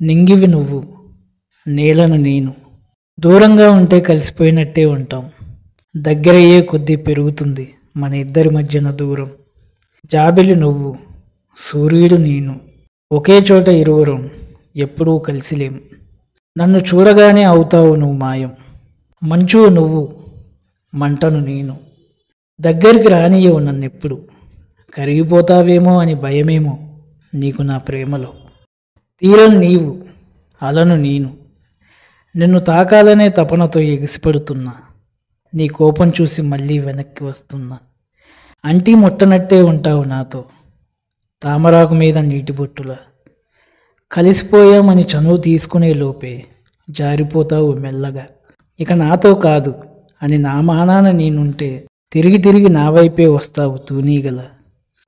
నింగివి నువ్వు నేలను నేను. దూరంగా ఉంటే కలిసిపోయినట్టే ఉంటాం. దగ్గరయ్యే కొద్దీ పెరుగుతుంది మన ఇద్దరి మధ్యన దూరం. జాబిలి నువ్వు సూర్యుడు నేను. ఒకే చోట ఇరువురం ఎప్పుడూ కలిసిలేం. నన్ను చూడగానే అవుతావు నువ్వు మాయం. మంచు నువ్వు మంటను నేను. దగ్గరికి రానియవు నన్నెప్పుడు. కరిగిపోతావేమో అని భయమేమో నీకు నా ప్రేమలో. తీరని నీవు అలను నేను. నిన్ను తాకాలనే తపనతో ఎగిసిపడుతున్నా. నీ కోపం చూసి మళ్ళీ వెనక్కి వస్తున్నా. అంటీ ముట్టనట్టే ఉంటావు నాతో. తామరాకు మీద నీటి బొట్టులా. కలిసిపోయామని చనువు తీసుకునే లోపే జారిపోతావు మెల్లగా. ఇక నాతో కాదు అని నా మానాన నేనుంటే తిరిగి తిరిగి నా వైపే వస్తావు తూనీగల.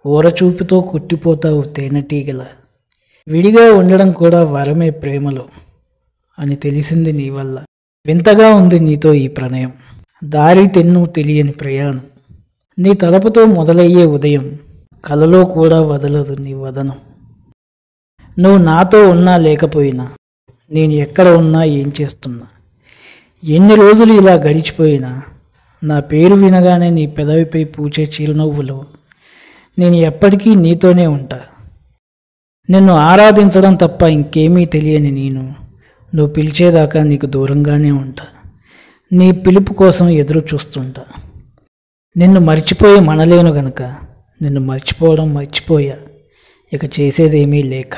ఊరచూపుతో కొట్టిపోతావు తేనెటీగల. విడిగా ఉండడం కూడా వరమే ప్రేమలో అని తెలిసింది నీ వల్ల. వింతగా ఉంది నీతో ఈ ప్రణయం. దారి తెన్ను తెలియని ప్రయాణం. నీ తలపుతో మొదలయ్యే ఉదయం కలలో కూడా వదలదు నీ వదనం. నువ్వు నాతో ఉన్నా లేకపోయినా నేను ఎక్కడ ఉన్నా ఏం చేస్తున్నా. ఎన్ని రోజులు ఇలా గడిచిపోయినా నా పేరు వినగానే నీ పెదవిపై పూచే చిరునవ్వులో నేను ఎప్పటికీ నీతోనే ఉంటా. నిన్ను ఆరాధించడం తప్ప ఇంకేమీ తెలియని నేను. నువ్వు పిలిచేదాకా నీకు దూరంగానే ఉంటా. నీ పిలుపు కోసం ఎదురు చూస్తుంటా. నిన్ను మర్చిపోయి మనలేను గనక. నిన్ను మర్చిపోవడం మర్చిపోయా. ఇక చేసేదేమీ లేక.